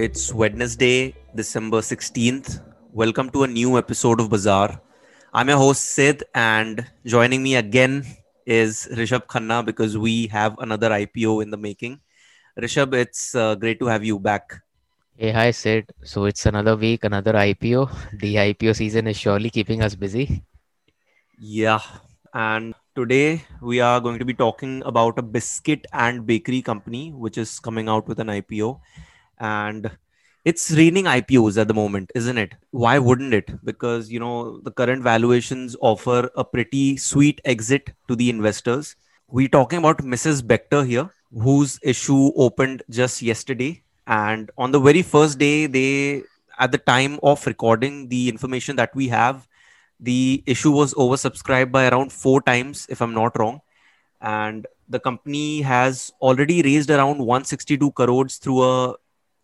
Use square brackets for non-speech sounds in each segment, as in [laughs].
It's Wednesday, December 16th. Welcome to a new episode of Bazaar. I'm your host Sid, and joining me again is Rishabh Khanna because we have another IPO in the making. Rishabh, it's uh, great to have you back. Hey, hi Sid. So it's another week, another IPO. The IPO season is surely keeping us busy. Yeah, and today we are going to be talking about a biscuit and bakery company which is coming out with an IPO and it's raining IPOs at the moment, isn't it? Why wouldn't it? Because you know the current valuations offer a pretty sweet exit to the investors. We're talking about Mrs. Bector here, whose issue opened just yesterday, and on the very first day, they at the time of recording the information that we have the issue was oversubscribed by around four times, if I'm not wrong. And the company has already raised around 162 crores through a,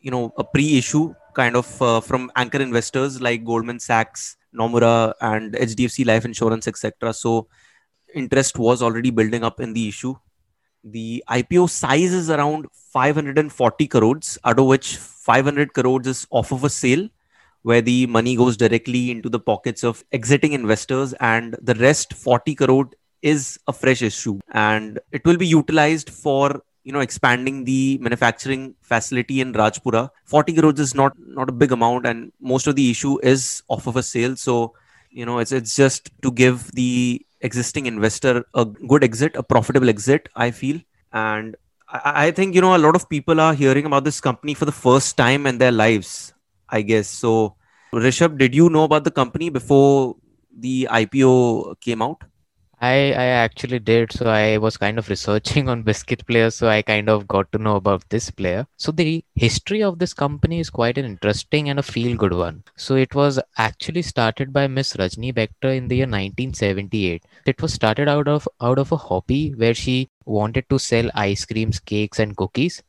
you know, a pre-issue kind of uh, from anchor investors like Goldman Sachs, Nomura, and HDFC Life Insurance, etc. So interest was already building up in the issue. The IPO size is around 540 crores, out of which 500 crores is off of a sale where the money goes directly into the pockets of exiting investors and the rest 40 crore is a fresh issue and it will be utilized for you know expanding the manufacturing facility in rajpura 40 crores is not not a big amount and most of the issue is off of a sale so you know it's it's just to give the existing investor a good exit a profitable exit i feel and I, I think you know a lot of people are hearing about this company for the first time in their lives I guess. So, Rishabh, did you know about the company before the IPO came out? I, I actually did. So I was kind of researching [laughs] on biscuit players. So I kind of got to know about this player. So the history of this company is quite an interesting and a feel good one. So it was actually started by Miss Rajni Bector in the year 1978. It was started out of out of a hobby where she wanted to sell ice creams, cakes, and cookies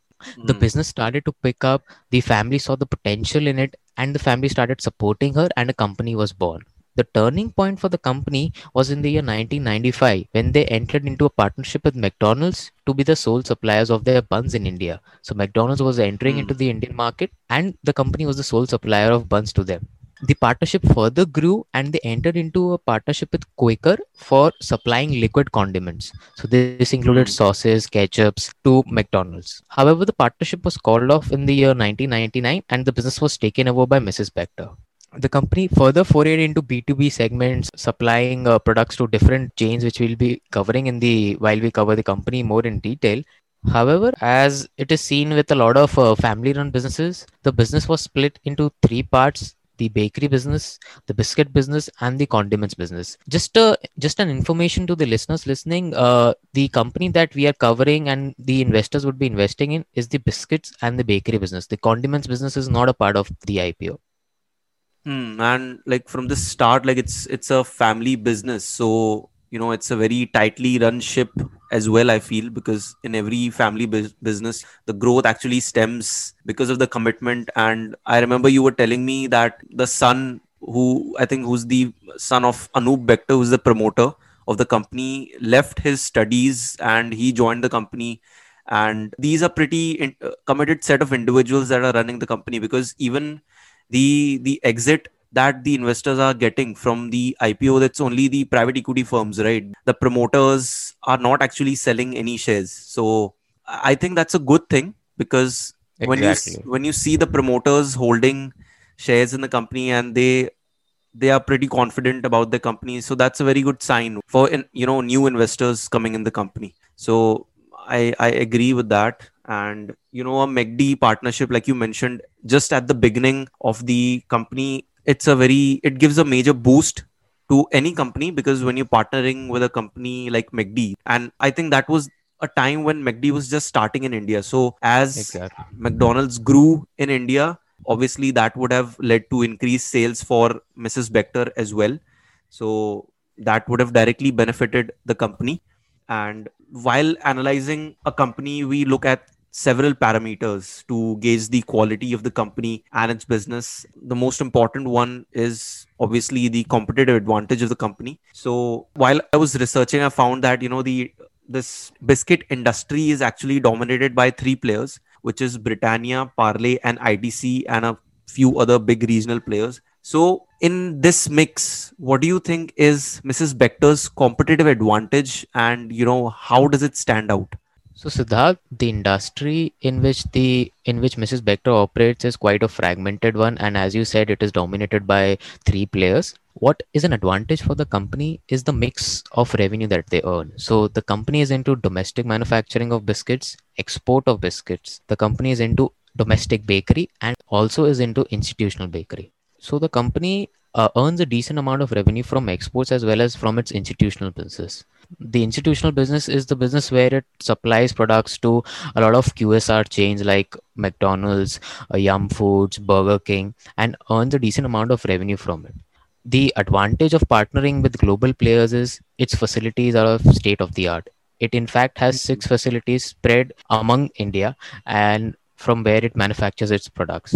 the mm. business started to pick up the family saw the potential in it and the family started supporting her and a company was born the turning point for the company was in the year 1995 when they entered into a partnership with McDonald's to be the sole suppliers of their buns in India. So McDonald's was entering mm. into the Indian market and the company was the sole supplier of buns to them the partnership further grew and they entered into a partnership with Quaker for supplying liquid condiments. So this included hmm. sauces, ketchups to McDonald's. However, the partnership was called off in the year 1999 and the business was taken over by Mrs. Bector. The company further forayed into B2B segments, supplying uh, products to different chains, which we'll be covering in the while we cover the company more in detail. However, as it is seen with a lot of uh, family run businesses, the business was split into three parts the bakery business, the biscuit business, and the condiments business. Just uh, just an information to the listeners listening. Uh, the company that we are covering and the investors would be investing in is the biscuits and the bakery business. The condiments business is not a part of the IPO. Hmm, and like from the start, like it's it's a family business, so you know it's a very tightly run ship as well i feel because in every family bu- business the growth actually stems because of the commitment. And i remember you were telling me that the son who i think who's the son of anup bector who's the promoter of the company left his studies and he joined the company. And these are pretty in- uh, committed set of individuals that are running the company because even the the exit that the investors are getting from the IPO, that's only the private equity firms, right? The promoters are not actually selling any shares. So I think that's a good thing because exactly. when you when you see the promoters holding shares in the company and they they are pretty confident about the company so that's a very good sign for you know new investors coming in the company so i i agree with that and you know a McD partnership like you mentioned just at the beginning of the company it's a very it gives a major boost to any company because when you're partnering with a company like McD, and I think that was a time when McD was just starting in India. So as exactly. McDonald's grew in India, obviously that would have led to increased sales for Mrs. Bector as well. So that would have directly benefited the company. And while analyzing a company, we look at several parameters to gauge the quality of the company and its business. The most important one is obviously the competitive advantage of the company. So while I was researching, I found that you know the this biscuit industry is actually dominated by three players which is Britannia, Parle, and ITC, and a few other big regional players. So, in this mix, what do you think is Mrs. Bector's competitive advantage, and you know how does it stand out? So Siddharth, the industry in which the in which Mrs. Bector operates is quite a fragmented one, and as you said, it is dominated by three players. What is an advantage for the company is the mix of revenue that they earn. So the company is into domestic manufacturing of biscuits, export of biscuits. The company is into domestic bakery and also is into institutional bakery. So the company uh, earns a decent amount of revenue from exports as well as from its institutional business the institutional business is the business where it supplies products to a lot of QSR chains like McDonald's, uh, Yum Foods, Burger King, and earns a decent amount of revenue from it. The advantage of partnering with global players is its facilities are of state of the art. It in fact has six mm-hmm. facilities spread among India and from where it manufactures its products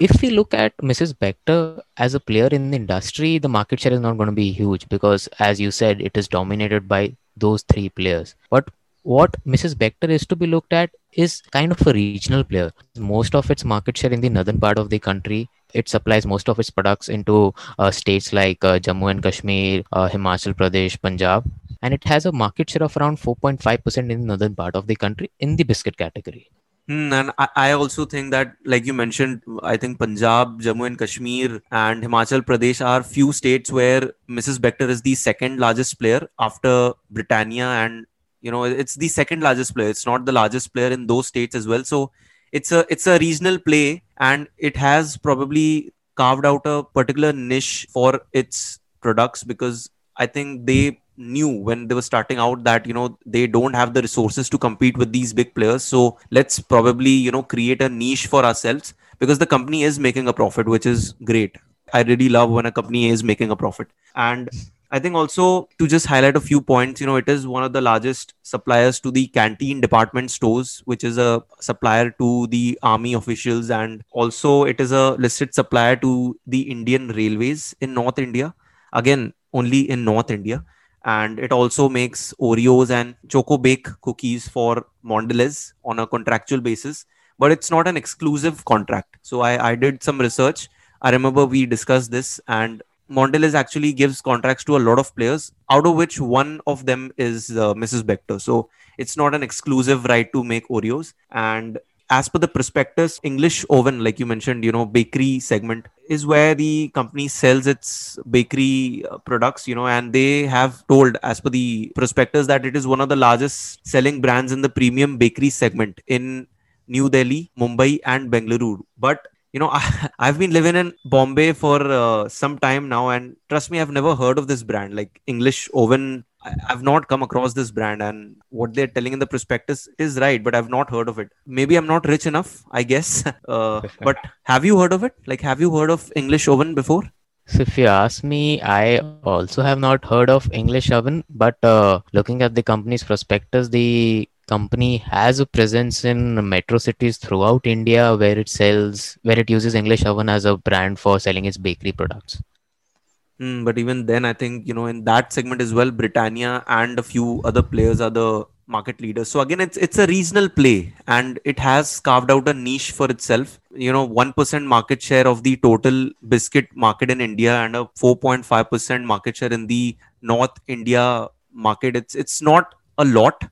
if we look at Mrs. Bector as a player in the industry, the market share is not going to be huge because, as you said, it is dominated by those three players. But what Mrs. Bector is to be looked at is kind of a regional player. Most of its market share in the northern part of the country. It supplies most of its products into uh, states like uh, Jammu and Kashmir, uh, Himachal Pradesh, Punjab, and it has a market share of around 4.5% in the northern part of the country in the biscuit category. Hmm, and I, I, also think that, like you mentioned, I think Punjab, Jammu and Kashmir, and Himachal Pradesh are few states where Mrs. Bector is the second largest player after Britannia, and you know it's the second largest player. It's not the largest player in those states as well. So it's a it's a regional play, and it has probably carved out a particular niche for its products because I think they knew when they were starting out that you know they don't have the resources to compete with these big players. So let's probably you know create a niche for ourselves because the company is making a profit which is great. I really love when a company is making a profit. And i think also to just highlight a few points you know it is one of the largest suppliers to the canteen department stores which is a supplier to the army officials. And also it is a listed supplier to the indian railways in north india. Again only in north india and it also makes Oreos and Choco Bake cookies for Mondelez on a contractual basis, but it's not an exclusive contract. So I, I did some research. I remember we discussed this, and Mondelez actually gives contracts to a lot of players, out of which one of them is uh, Mrs. Bector. So it's not an exclusive right to make Oreos. And as per the prospectus, English oven, like you mentioned, you know, bakery segment is where the company sells its bakery uh, products, you know, and they have told, as per the prospectus, that it is one of the largest selling brands in the premium bakery segment in New Delhi, Mumbai, and Bengaluru. But you know, [laughs] I, have been living in Bombay for uh, some time now, and trust me, I've never heard of this brand. Like English Oven I've not come across this brand, and what they're telling in the prospectus is right, but I've not heard of it. Maybe I'm not rich enough, I guess. [laughs] Uh, but have you heard of it? Like, have you heard of English Oven before? So, if you ask me, I also have not heard of English Oven, but uh, looking at the company's prospectus, the company has a presence in metro cities throughout India where it sells, where it uses English Oven as a brand for selling its bakery products. Mm, but even then, I think you know in that segment as well, Britannia and a few other players are the market leaders. So again, it's it's a regional play, and it has carved out a niche for itself. You know, one percent market share of the total biscuit market in India, and a four point five percent market share in the North India market. It's it's not a lot,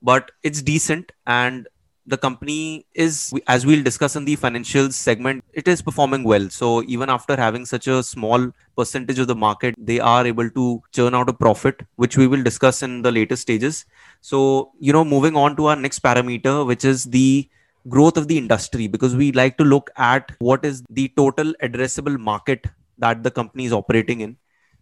but it's decent, and the company is as we'll discuss in the financials segment it is performing well. So even after having such a small percentage of the market they are able to churn out a profit which we will discuss in the later stages. So you know moving on to our next parameter which is the growth of the industry because we like to look at what is the total addressable market that the company is operating in.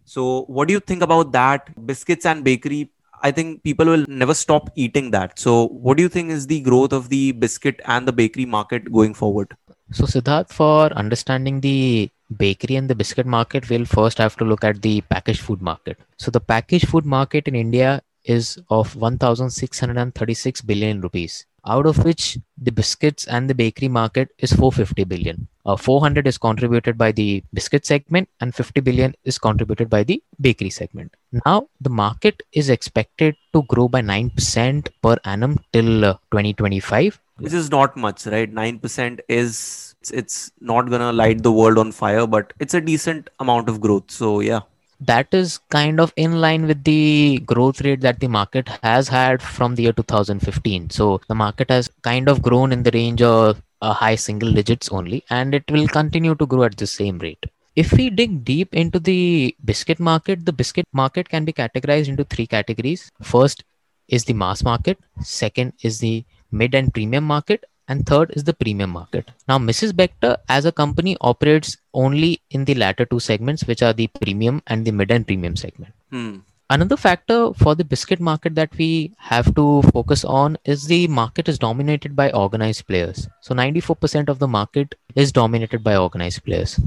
So what do you think about that? Biscuits and bakery I think people will never stop eating that. So, what do you think is the growth of the biscuit and the bakery market going forward? So, Siddharth, for understanding the bakery and the biscuit market, we'll first have to look at the packaged food market. So, the packaged food market in India is of 1636 billion rupees out of which the biscuits and the bakery market is 450 billion. Uh, 400 is contributed by the biscuit segment and 50 billion is contributed by the bakery segment. Now, the market is expected to grow by 9% per annum till uh, 2025. Which is not much, right? 9% is, it's not gonna light the world on fire, but it's a decent amount of growth. So, yeah that is kind of in line with the growth rate that the market has had from the year 2015 so the market has kind of grown in the range of high single digits only and it will continue to grow at the same rate. If we dig deep into the biscuit market the biscuit market can be categorized into three categories. First is the mass market. Second is the mid and premium market and third is the premium market. Now, Mrs. Bector as a company operates only in the latter two segments, which are the premium and the mid and premium segment. Hmm. Another factor for the biscuit market that we have to focus on is the market is dominated by organized players. So 94% of the market is dominated by organized players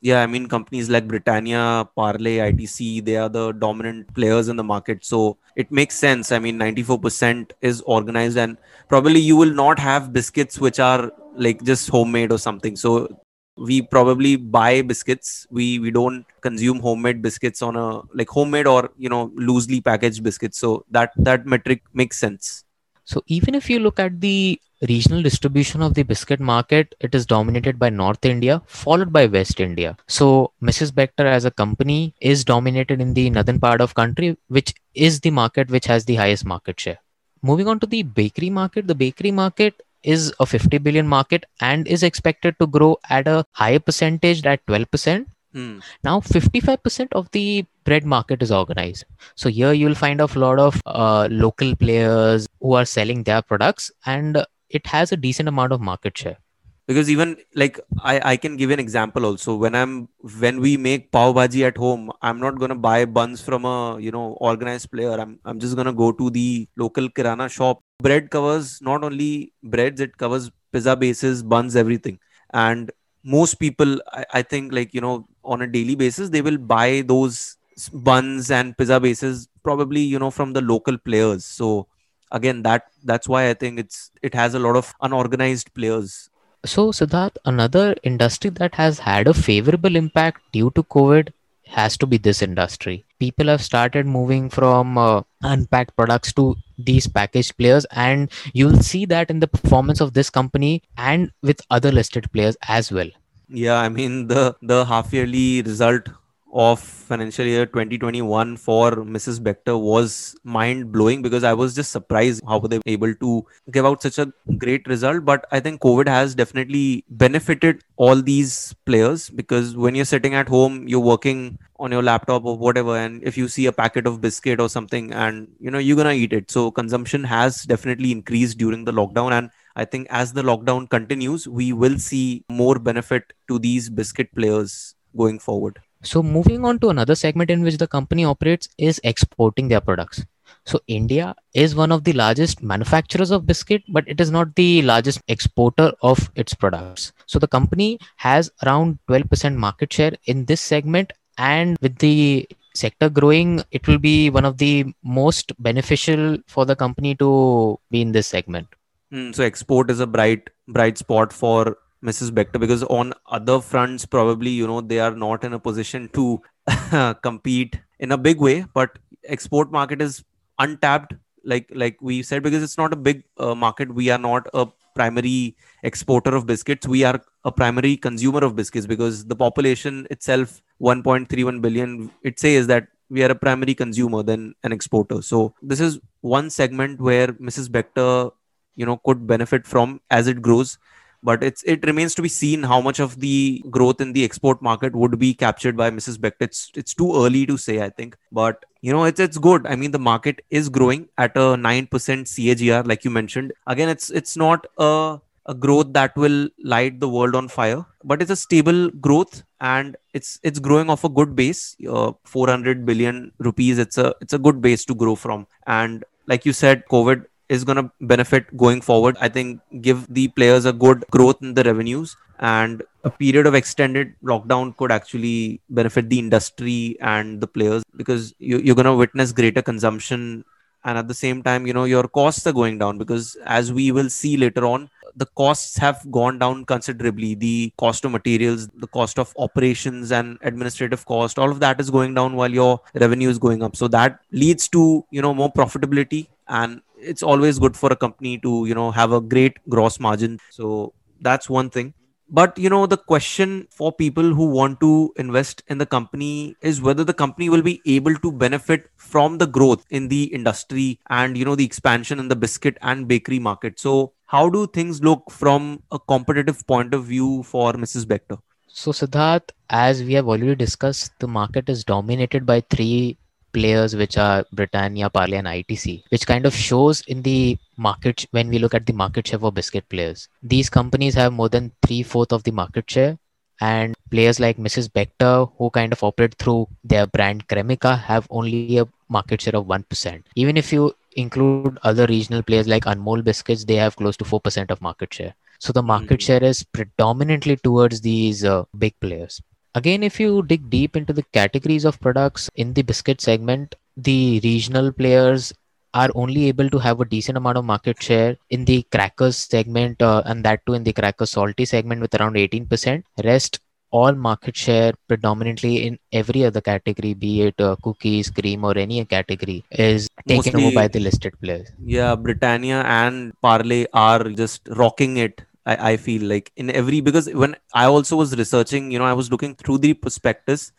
yeah i mean companies like britannia parle itc they are the dominant players in the market. So it makes sense. I mean 94% is organized and probably you will not have biscuits which are like just homemade or something. So we probably buy biscuits. We we don't consume homemade biscuits on a like homemade or you know loosely packaged biscuits. So that that metric makes sense. So even if you look at the regional distribution of the biscuit market, it is dominated by North India, followed by West India. So Mrs. Bector as a company is dominated in the northern part of country, which is the market which has the highest market share. Moving on to the bakery market, the bakery market is a 50 billion market and is expected to grow at a higher percentage at 12% Hmm. Now, 55% of the bread market is organized. So here you'll find a lot of uh, local players who are selling their products, and it has a decent amount of market share. Because even like I, I can give an example also. When I'm when we make pav bhaji at home, I'm not gonna buy buns from a you know organized player. I'm I'm just gonna go to the local kirana shop. Bread covers not only breads, it covers pizza bases, buns, everything. And most people I, I, think like you know on a daily basis they will buy those buns and pizza bases probably you know from the local players so again that that's why i think it's it has a lot of unorganized players. So siddharth another industry that has had a favorable impact due to covid has to be this industry. People have started moving from uh, unpacked products to these packaged players and you'll see that in the performance of this company and with other listed players as well. Yeah i mean the the half yearly result of financial year 2021 for Mrs. Bector was mind blowing because I was just surprised how were they able to give out such a great result. But I think COVID has definitely benefited all these players because when you're sitting at home, you're working on your laptop or whatever, and if you see a packet of biscuit or something, and you know you're gonna eat it. So consumption has definitely increased during the lockdown, and I think as the lockdown continues, we will see more benefit to these biscuit players going forward. So, moving on to another segment in which the company operates is exporting their products. So, India is one of the largest manufacturers of biscuit, but it is not the largest exporter of its products. So, the company has around 12% market share in this segment, and with the sector growing, it will be one of the most beneficial for the company to be in this segment. Mm, so, export is a bright, bright spot for Mrs. Bector because on other fronts, probably you know they are not in a position to [laughs] compete in a big way. But export market is untapped, like like we said, because it's not a big uh, market. We are not a primary exporter of biscuits. We are a primary consumer of biscuits because the population itself, 1.31 billion, it says that we are a primary consumer than an exporter. So this is one segment where Mrs. Bector, you know, could benefit from as it grows but it's it remains to be seen how much of the growth in the export market would be captured by Mrs. Bector. It's it's too early to say, I think, but you know it's it's good. I mean, the market is growing at a nine percent CAGR, like you mentioned. Again, it's it's not a a growth that will light the world on fire but it's a stable growth and it's it's growing off a good base uh, 400 billion rupees it's a it's a good base to grow from and like you said covid is going to benefit going forward. I think give the players a good growth in the revenues and a period of extended lockdown could actually benefit the industry and the players because you, you're going to witness greater consumption and at the same time you know your costs are going down because as we will see later on the costs have gone down considerably the cost of materials the cost of operations and administrative cost all of that is going down while your revenue is going up so that leads to you know more profitability and it's always good for a company to you know have a great gross margin. So that's one thing. But you know the question for people who want to invest in the company is whether the company will be able to benefit from the growth in the industry and you know the expansion in the biscuit and bakery market. So how do things look from a competitive point of view for mrs bector so siddharth as we have already discussed the market is dominated by three players which are Britannia, Parle, and ITC, which kind of shows in the market when we look at the market share for biscuit players. These companies have more than three fourth of the market share, and players like Mrs. Bector, who kind of operate through their brand Cremica, have only a market share of 1%. Even if you include other regional players like Anmol Biscuits, they have close to 4% of market share. So the market mm-hmm. share is predominantly towards these uh, big players. Again, if you dig deep into the categories of products in the biscuit segment, the regional players are only able to have a decent amount of market share in the crackers segment uh, and that too in the crackers salty segment with around 18% rest all market share predominantly in every other category be it uh, cookies cream or any category is taken Mostly, over by the listed players. Yeah britannia and parle are just rocking it I, I feel like in every because when I also was researching, you know, I was looking through the prospectus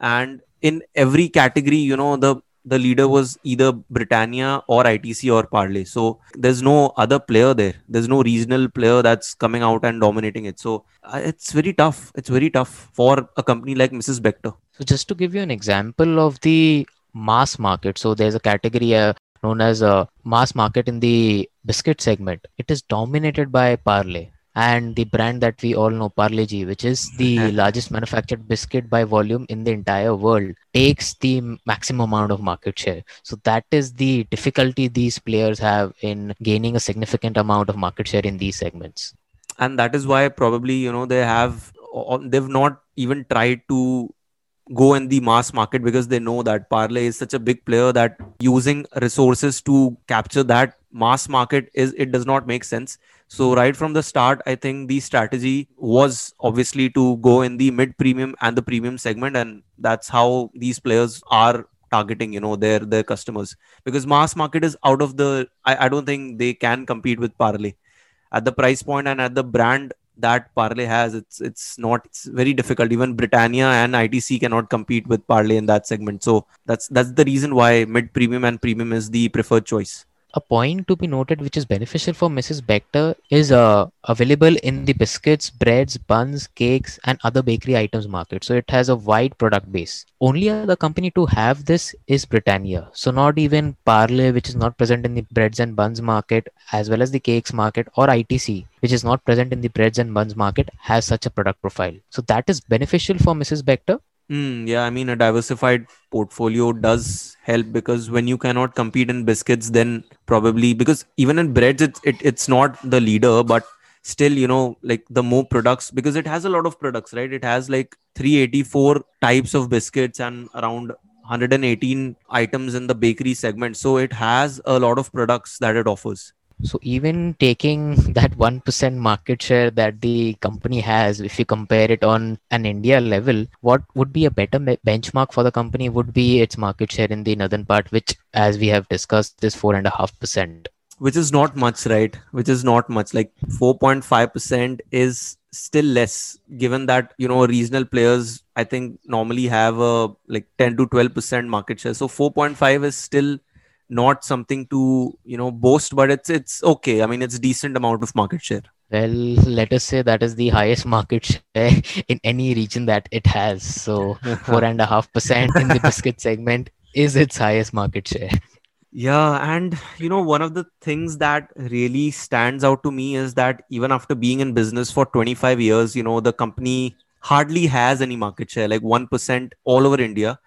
and in every category, you know, the the leader was either Britannia or ITC or Parle. So there's no other player there. There's no regional player that's coming out and dominating it. So uh, it's very tough. It's very tough for a company like Mrs. Bector. So just to give you an example of the mass market, so there's a category uh, known as a mass market in the biscuit segment. It is dominated by Parle and the brand that we all know Parle-G, which is the [laughs] largest manufactured biscuit by volume in the entire world, takes the maximum amount of market share. So that is the difficulty these players have in gaining a significant amount of market share in these segments. And that is why probably you know they have they've not even tried to go in the mass market because they know that Parle is such a big player that using resources to capture that mass market is it does not make sense. So right from the start, I think the strategy was obviously to go in the mid premium and the premium segment, and that's how these players are targeting you know their their customers because mass market is out of the I, I don't think they can compete with Parle at the price point and at the brand that Parle has, it's it's not it's very difficult. Even Britannia and ITC cannot compete with Parle in that segment. So that's that's the reason why mid premium and premium is the preferred choice a point to be noted which is beneficial for Mrs. Bector is uh, available in the biscuits, breads, buns, cakes, and other bakery items market. So it has a wide product base. Only other company to have this is Britannia. So not even Parle, which is not present in the breads and buns market, as well as the cakes market, or ITC, which is not present in the breads and buns market, has such a product profile. So that is beneficial for Mrs. Bector Mm, yeah, I mean, a diversified portfolio does help because when you cannot compete in biscuits, then probably because even in breads, it's it, it's not the leader, but still, you know, like the more products because it has a lot of products, right? It has like 384 types of biscuits and around 118 items in the bakery segment. So it has a lot of products that it offers. So even taking [laughs] that 1% market share that the company has, if you compare it on an India level, what would be a better benchmark for the company would be its market share in the northern part, which as we have discussed is 4.5%. Which is not much, right? Which is not much. Like 4.5% is still less given that you know regional players i think normally have a like 10 to 12% market share so 4.5 is still not something to you know boast but it's it's okay. I mean it's decent amount of market share. Well let us say that is the highest market share in any region that it has. So [laughs] four and a half percent in the biscuit segment is its highest market share. Yeah and you know one of the things that really stands out to me is that even after being in business for 25 years you know the company hardly has any market share like 1% all over india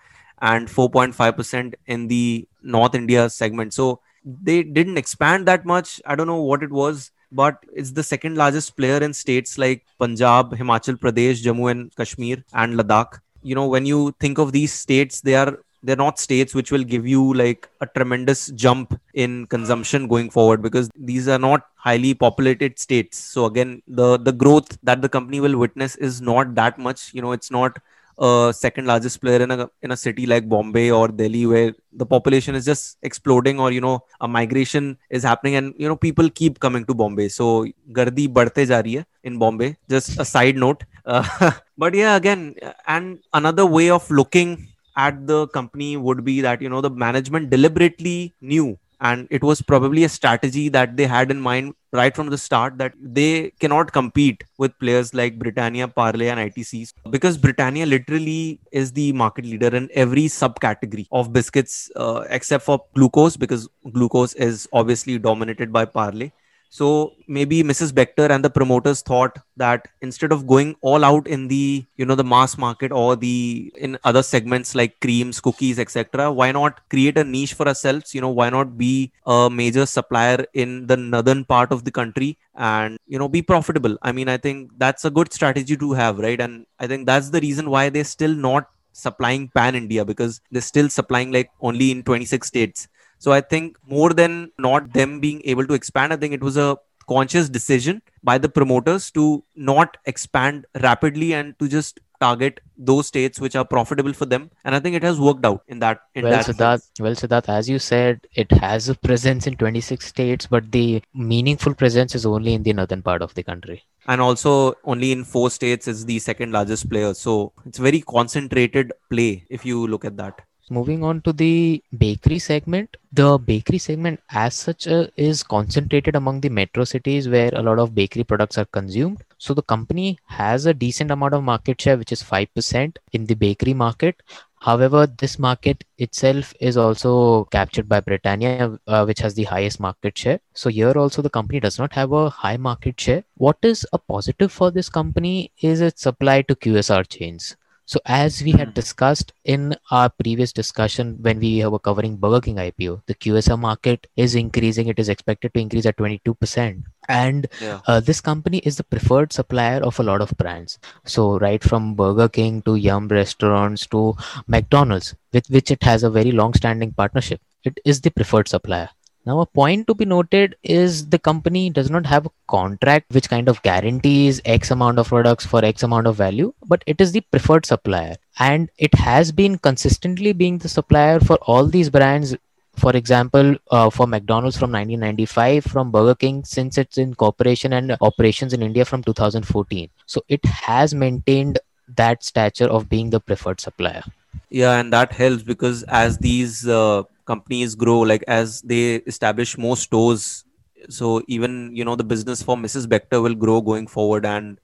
and 4.5% in the North India segment. So they didn't expand that much. I don't know what it was, but it's the second largest player in states like Punjab, Himachal Pradesh, Jammu and Kashmir, and Ladakh. You know, when you think of these states, they are they're not states which will give you like a tremendous jump in consumption going forward because these are not highly populated states so again the the growth that the company will witness is not that much you know it's not a second largest player in a in a city like Bombay or Delhi, where the population is just exploding, or you know, a migration is happening, and you know, people keep coming to Bombay. So gardi badte ja rahi hai in Bombay. Just a side note, uh, [laughs] but yeah, again, and another way of looking at the company would be that you know the management deliberately knew and it was probably a strategy that they had in mind right from the start that they cannot compete with players like Britannia, Parle, and ITCs because Britannia literally is the market leader in every subcategory of biscuits uh, except for glucose because glucose is obviously dominated by Parle so maybe Mrs. Bector and the promoters thought that instead of going all out in the you know the mass market or the in other segments like creams, cookies, etc., why not create a niche for ourselves? You know, why not be a major supplier in the northern part of the country and you know be profitable? I mean, I think that's a good strategy to have, right? And I think that's the reason why they're still not supplying pan India because they're still supplying like only in 26 states so I think more than not them being able to expand, I think it was a conscious decision by the promoters to not expand rapidly and to just target those states which are profitable for them. And i think it has worked out in that in well that Siddharth, sense. well Siddharth, as you said it has a presence in 26 states but the meaningful presence is only in the northern part of the country. And also only in four states is the second largest player. So it's very concentrated play if you look at that moving on to the bakery segment the bakery segment as such uh, is concentrated among the metro cities where a lot of bakery products are consumed so the company has a decent amount of market share which is 5% in the bakery market However, this market itself is also captured by Britannia, uh, which has the highest market share. So, here also the company does not have a high market share. What is a positive for this company is its supply to QSR chains. So, as we had Mhm. discussed in our previous discussion when we were covering Burger King IPO, the QSR market is increasing. It is expected to increase at 22%. And yeah uh, this company is the preferred supplier of a lot of brands. So, right from Burger King to Yum restaurants to McDonald's, with which it has a very long standing partnership, it is the preferred supplier. Now, a point to be noted is the company does not have a contract which kind of guarantees X amount of products for X amount of value, but it is the preferred supplier. And it has been consistently being the supplier for all these brands. For example, uh, for McDonald's from 1995, from Burger King since its incorporation and operations in India from 2014. So it has maintained that stature of being the preferred supplier. yeah and that helps because as these uh, companies grow like as they establish more stores. So even you know the business for mrs bector will grow going forward. And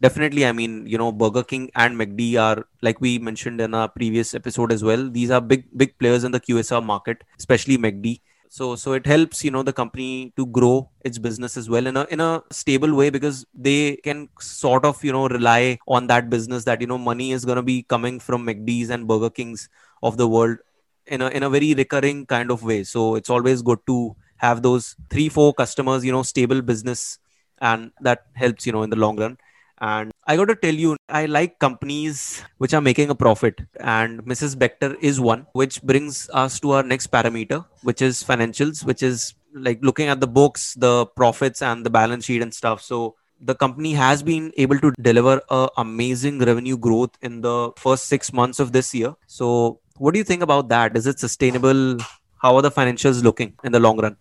definitely i mean you know burger king and mcd are like we mentioned in our previous episode as well these are big big players in the qsr market especially mcd. So so it helps you know the company to grow its business as well in a in a stable way because they can sort of you know rely on that business that you know money is going to be coming from mcd's and burger kings of the world in a in a very recurring kind of way. So it's always good to have those three four customers you know stable business and that helps you know in the long run. And i got to tell you i like companies which are making a profit. And mrs bector is one which brings us to our next parameter which is financials which is like looking at the books the profits and the balance sheet and stuff. So the company has been able to deliver a amazing revenue growth in the first 6 months of this year. So what do you think about that is it sustainable how are the financials looking in the long run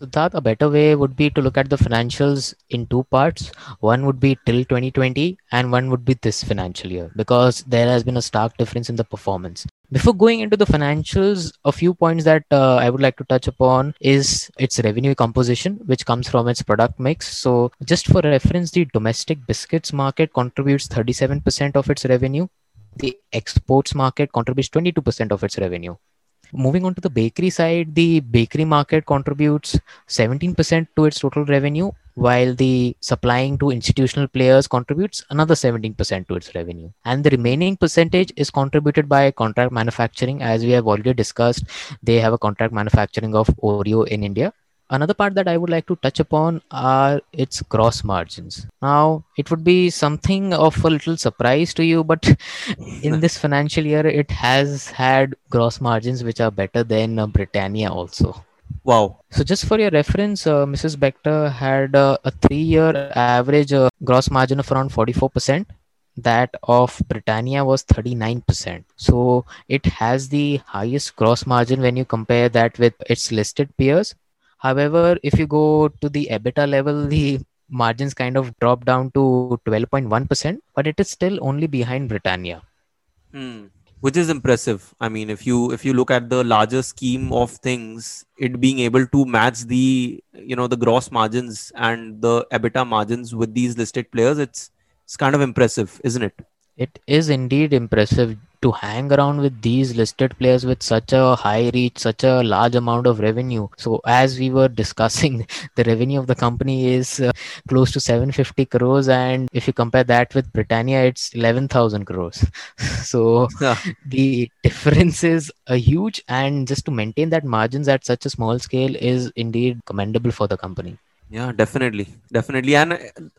that a better way would be to look at the financials in two parts. One would be till 2020, and one would be this financial year, because there has been a stark difference in the performance. Before going into the financials, a few points that uh, I would like to touch upon is its revenue composition, which comes from its product mix. So, just for reference, the domestic biscuits market contributes 37% of its revenue. The exports market contributes 22% of its revenue. Moving on to the bakery side, the bakery market contributes 17% to its total revenue, while the supplying to institutional players contributes another 17% to its revenue. And the remaining percentage is contributed by contract manufacturing. As we have already discussed, they have a contract manufacturing of Oreo in India. Another part that I would like to touch upon are its gross margins. Now, it would be something of a little surprise to you, but [laughs] in this financial year, it has had gross margins which are better than uh, Britannia also. Wow. So, just for your reference, uh, Mrs. Bector had uh, a three year average uh, gross margin of around 44%. That of Britannia was 39%. So, it has the highest gross margin when you compare that with its listed peers. However, if you go to the EBITDA level, the margins kind of drop down to 12.1%, but it is still only behind Britannia. Hmm. Which is impressive. I mean, if you if you look at the larger scheme of things, it being able to match the you know the gross margins and the EBITDA margins with these listed players, it's it's kind of impressive, isn't it? It is indeed impressive to hang around with these listed players with such a high reach, such a large amount of revenue. So, as we were [laughs] discussing, the revenue of the company is uh, close to 750 crores, and if you compare that with Britannia, it's 11,000 crores. [laughs] so, the difference is a huge, and just to maintain that margins at such a small scale is indeed commendable for the company. Yeah, definitely. Definitely. And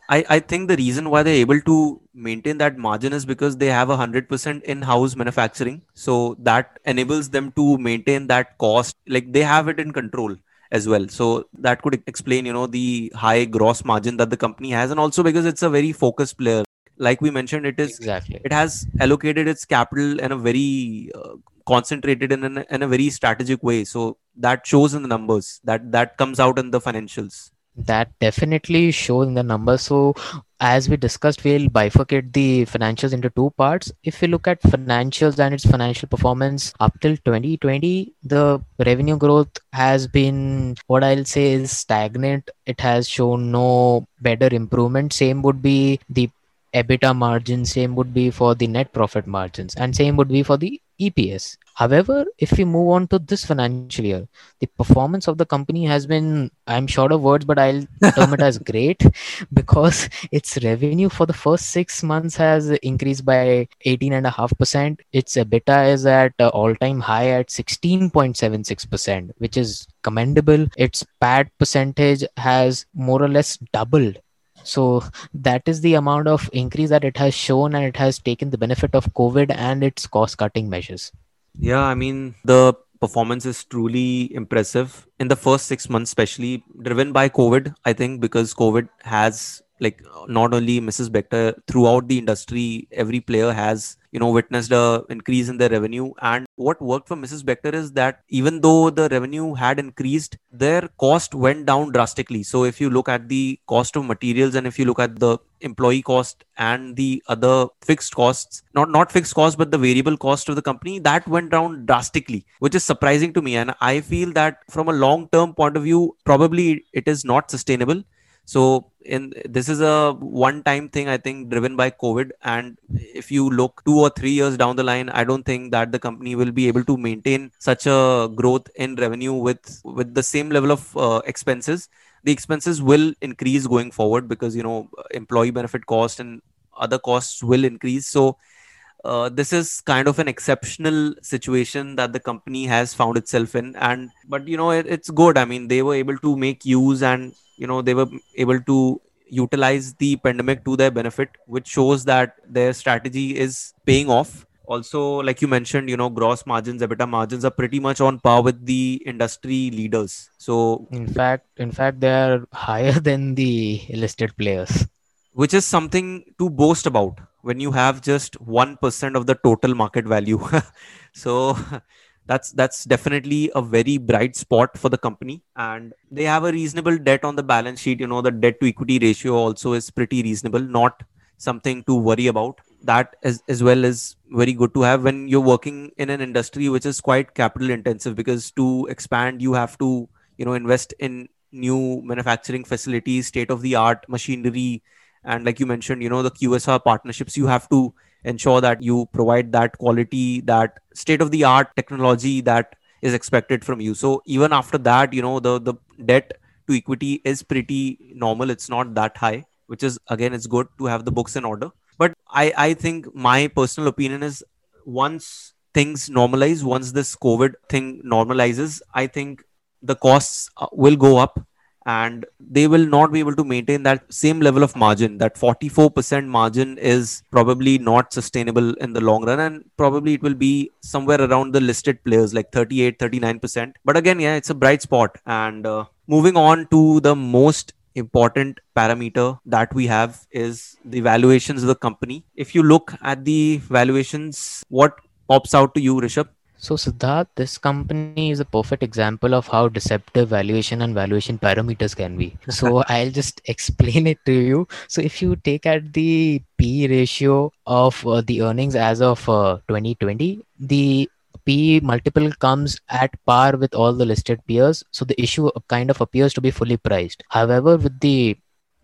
I, I think the reason why they're able to maintain that margin is because they have a hundred percent in-house manufacturing. So that enables them to maintain that cost. Like they have it in control as well. So that could explain, you know, the high gross margin that the company has. And also because it's a very focused player. Like we mentioned, it is exactly it has allocated its capital in a very uh, concentrated in, an, in a very strategic way. So that shows in the numbers. That that comes out in the financials that definitely shows in the numbers. So as we discussed we'll bifurcate the financials into two parts. If we look at financials and its financial performance up till 2020 the revenue growth has been what i'll say is stagnant. It has shown no better improvement. Same would be the ebitda margin. Same would be for the net profit margins. And same would be for the eps However, if we move on to this financial year, the performance of the company has been, I'm short of words, but I'll term it as [laughs] great because its revenue for the first six months has increased by 18.5%. Its EBITDA is at all time high at 16.76%, which is commendable. Its PAT percentage has more or less doubled so that is the amount of increase that it has shown and it has taken the benefit of covid and its cost cutting measures yeah, I mean, the performance is truly impressive in the first six months, especially driven by COVID. I think because COVID has like not only Mrs. Bector throughout the industry, every player has you know witnessed a increase in their revenue. And what worked for Mrs. Bector is that even though the revenue had increased, their cost went down drastically. So if you look at the cost of materials and if you look at the employee cost and the other fixed costs not not fixed cost but the variable cost of the company that went down drastically which is surprising to me and i feel that from a long term point of view probably it is not sustainable so in this is a one time thing i think driven by covid. And if you look 2 or 3 years down the line i don't think that the company will be able to maintain such a growth in revenue with with the same level of uh, expenses. The expenses will increase going forward because you know employee benefit cost and other costs will increase. So uh, this is kind of an exceptional situation that the company has found itself in. And but you know it, it's good. I mean they were able to make use and you know they were able to utilize the pandemic to their benefit which shows that their strategy is paying off. Also like you mentioned you know gross margins ebitda margins are pretty much on par with the industry leaders. So in fact in fact they are higher [laughs] than the listed players. which is something to boast about when you have just 1% of the total market value. [laughs] So that's that's definitely a very bright spot for the company. And they have a reasonable debt on the balance sheet. You know the debt to equity ratio also is pretty reasonable not something to worry about. That as, as well is very good to have when you're working in an industry which is quite capital intensive because to expand you have to you know invest in new manufacturing facilities state of the art machinery and like you mentioned you know the qsr partnerships you have to ensure that you provide that quality that state of the art technology that is expected from you. So even after that you know the the debt to equity is pretty normal. It's not that high which is again it's good to have the books in order. But i i think my personal opinion is once things normalize once this covid thing normalizes i think the costs uh, will go up and they will not be able to maintain that same level of margin. That 44% margin is probably not sustainable in the long run and probably it will be somewhere around the listed players like 38 39% but again yeah it's a bright spot. And uh, moving on to the most important parameter that we have is the valuations of the company. If you look at the valuations what pops out to you rishabh so, Siddharth, this company is a perfect example of how deceptive valuation and valuation parameters can be. [laughs] So, I'll just explain it to you. So, if you take at the P ratio of uh, the earnings as of uh, 2020, the P multiple comes at par with all the listed peers. So, the issue kind of appears to be fully priced. However, with the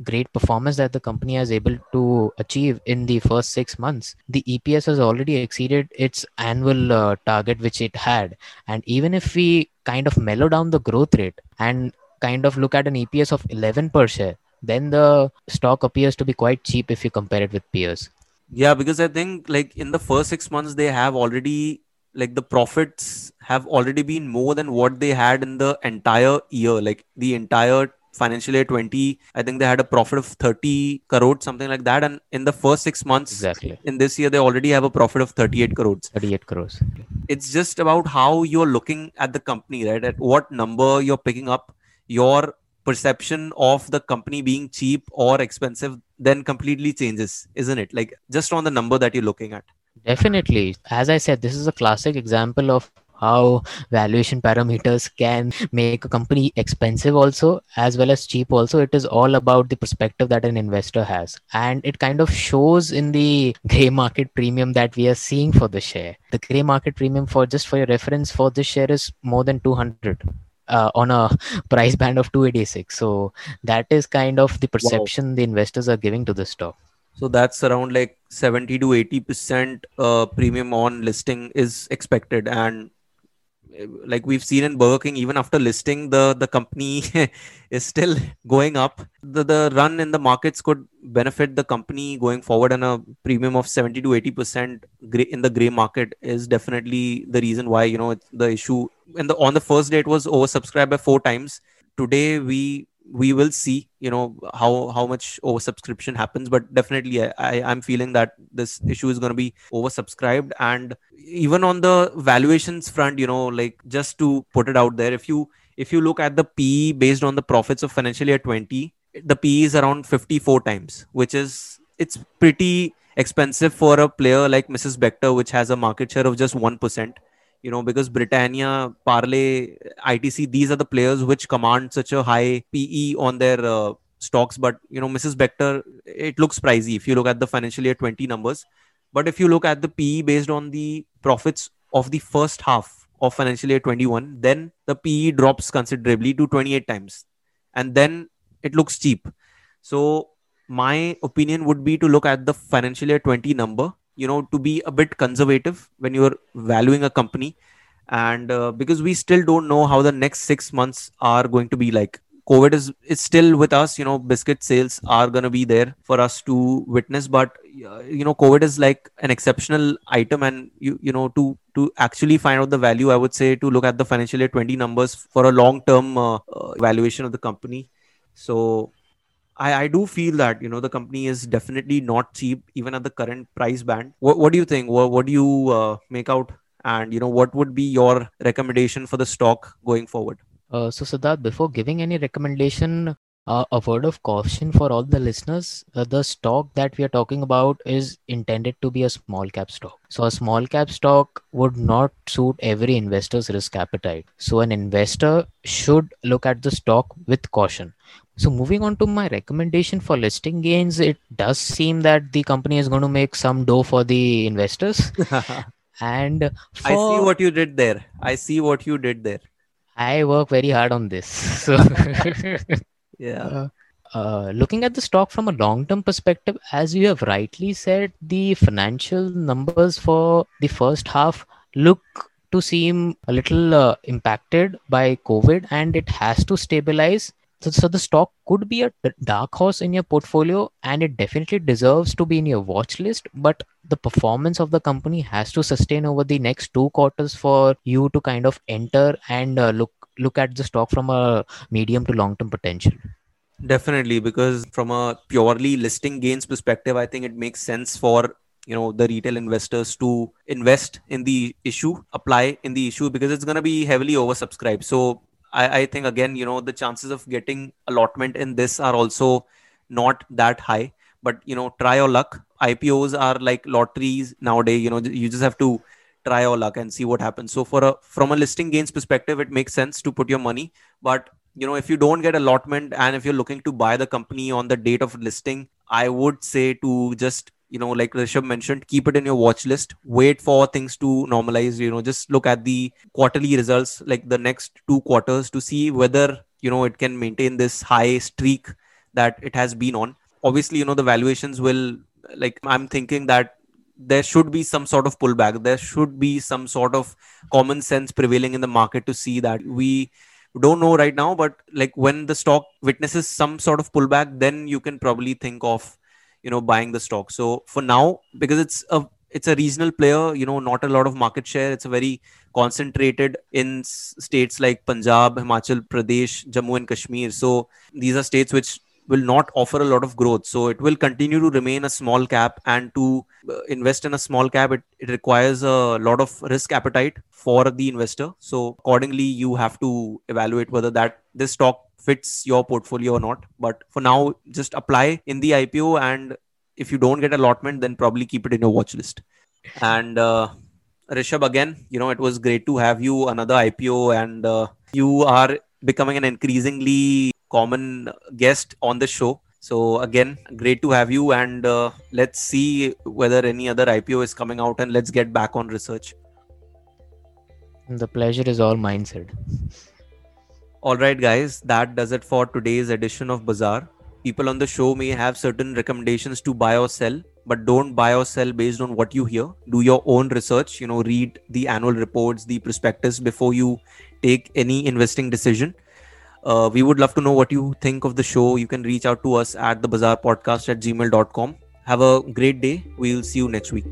great performance that the company has able to achieve in the first six months. The eps has already exceeded its annual uh, target which it had. And even if we kind of mellow down the growth rate and kind of look at an eps of 11 per share then the stock appears to be quite cheap if you compare it with peers. Yeah because i think like in the first six months they have already like the profits have already been more than what they had in the entire year like the entire financial year 20 i think they had a profit of 30 crores something like that. And in the first six months exactly. in this year they already have a profit of 38 crores. 38 crores. It's just about how you're looking at the company right? At what number you're picking up your perception of the company being cheap or expensive then completely changes isn't it? Like just on the number that you're looking at. Definitely. As i said this is a classic example of how valuation parameters can make a company expensive also as well as cheap also. It is all about the perspective that an investor has. And it kind of shows in the [laughs] gray market premium that we are seeing for the share. The gray market premium for just for your reference for this share is more than 200 uh, on a [laughs] price band of 286 so that is kind of the perception wow. the investors are giving to the stock. So that's around like 70 to 80 percent uh, premium on listing is expected and like we've seen in Burger King, even after listing, the the company [laughs] is still going up. The the run in the markets could benefit the company going forward, and a premium of seventy to eighty percent in the gray market is definitely the reason why you know the issue. And the on the first day it was oversubscribed by four times. Today we we will see you know how how much oversubscription happens but definitely i, i'm feeling that this issue is going to be oversubscribed. And even on the valuations front you know like just to put it out there if you if you look at the pe based on the profits of financial year 20 the pe is around 54 times which is it's pretty expensive for a player like mrs bector which has a market share of just 1% you know because britannia parle itc these are the players which command such a high pe on their uh, stocks. But you know mrs bector it looks pricey if you look at the financial year 20 numbers. But if you look at the pe based on the profits of the first half of financial year 21 then the pe drops considerably to 28 times. And then it looks cheap. So my opinion would be to look at the financial year 20 number you know to be a bit conservative when you're valuing a company. And uh, because we still don't know how the next 6 months are going to be like. Covid is is still with us you know biscuit sales are going to be there for us to witness. But uh, you know covid is like an exceptional item and you you know to to actually find out the value i would say to look at the financial year 20 numbers for a long term uh, uh, evaluation of the company. So I, I do feel that you know the company is definitely not cheap even at the current price band. What, what do you think? What, what do you uh, make out? And you know what would be your recommendation for the stock going forward? Uh, so Siddharth, before giving any recommendation, uh, a word of caution for all the listeners uh, the stock that we are talking about is intended to be a small cap stock so a small cap stock would not suit every investor's risk appetite so an investor should look at the stock with caution so moving on to my recommendation for listing gains, it does seem that the company is going to make some dough for the investors. [laughs] and for, I see what you did there. I see what you did there. I work very hard on this. So [laughs] yeah. Uh, uh, looking at the stock from a long-term perspective, as you have rightly said, the financial numbers for the first half look to seem a little uh, impacted by COVID, and it has to stabilize so, so the stock could be a dark horse in your portfolio and it definitely deserves to be in your watch list but the performance of the company has to sustain over the next two quarters for you to kind of enter and uh, look look at the stock from a medium to long term potential. Definitely, because from a purely listing gains perspective, I think it makes sense for you know the retail investors to invest in the issue, apply in the issue because it's going to be heavily oversubscribed. So I, I think again, you know, the chances of getting allotment in this are also not that high. But you know, try your luck. IPOs are like lotteries nowadays. You know, you just have to try your luck and see what happens. So for a from a listing gains perspective, it makes sense to put your money. But you know, if you don't get allotment and if you're looking to buy the company on the date of listing, I would say to just you know like rishabh mentioned keep it in your watch list wait for things to normalize you know just look at the quarterly results like the next two quarters to see whether you know it can maintain this high streak that it has been on obviously you know the valuations will like i'm thinking that there should be some sort of pullback. There should be some sort of common sense prevailing in the market to see that. We don't know right now but like when the stock witnesses some sort of pullback then you can probably think of you know buying the stock. So for now because it's a it's a regional player you know not a lot of market share it's a very concentrated in states like punjab himachal pradesh jammu and kashmir. So these are states which will not offer a lot of growth so it will continue to remain a small cap and to uh, invest in a small cap it, it requires a lot of risk appetite for the investor so accordingly you have to evaluate whether that this stock fits your portfolio or not. But for now, just apply in the IPO, and if you don't get allotment, then probably keep it in your watch list. And uh, Rishabh, again, you know, it was great to have you another IPO, and uh, you are becoming an increasingly common guest on the show. So again, great to have you, and uh, let's see whether any other IPO is coming out, and let's get back on research. The pleasure is all mine, Sid. All right, guys, that does it for today's edition of Bazaar. People on the show may have certain recommendations to buy or sell, but don't buy or sell based on what you hear. Do your own research, you know, read the annual reports, the prospectus before you take any investing decision. Uh, we would love to know what you think of the show. You can reach out to us at the bazaar podcast at gmail.com. Have a great day. We'll see you next week.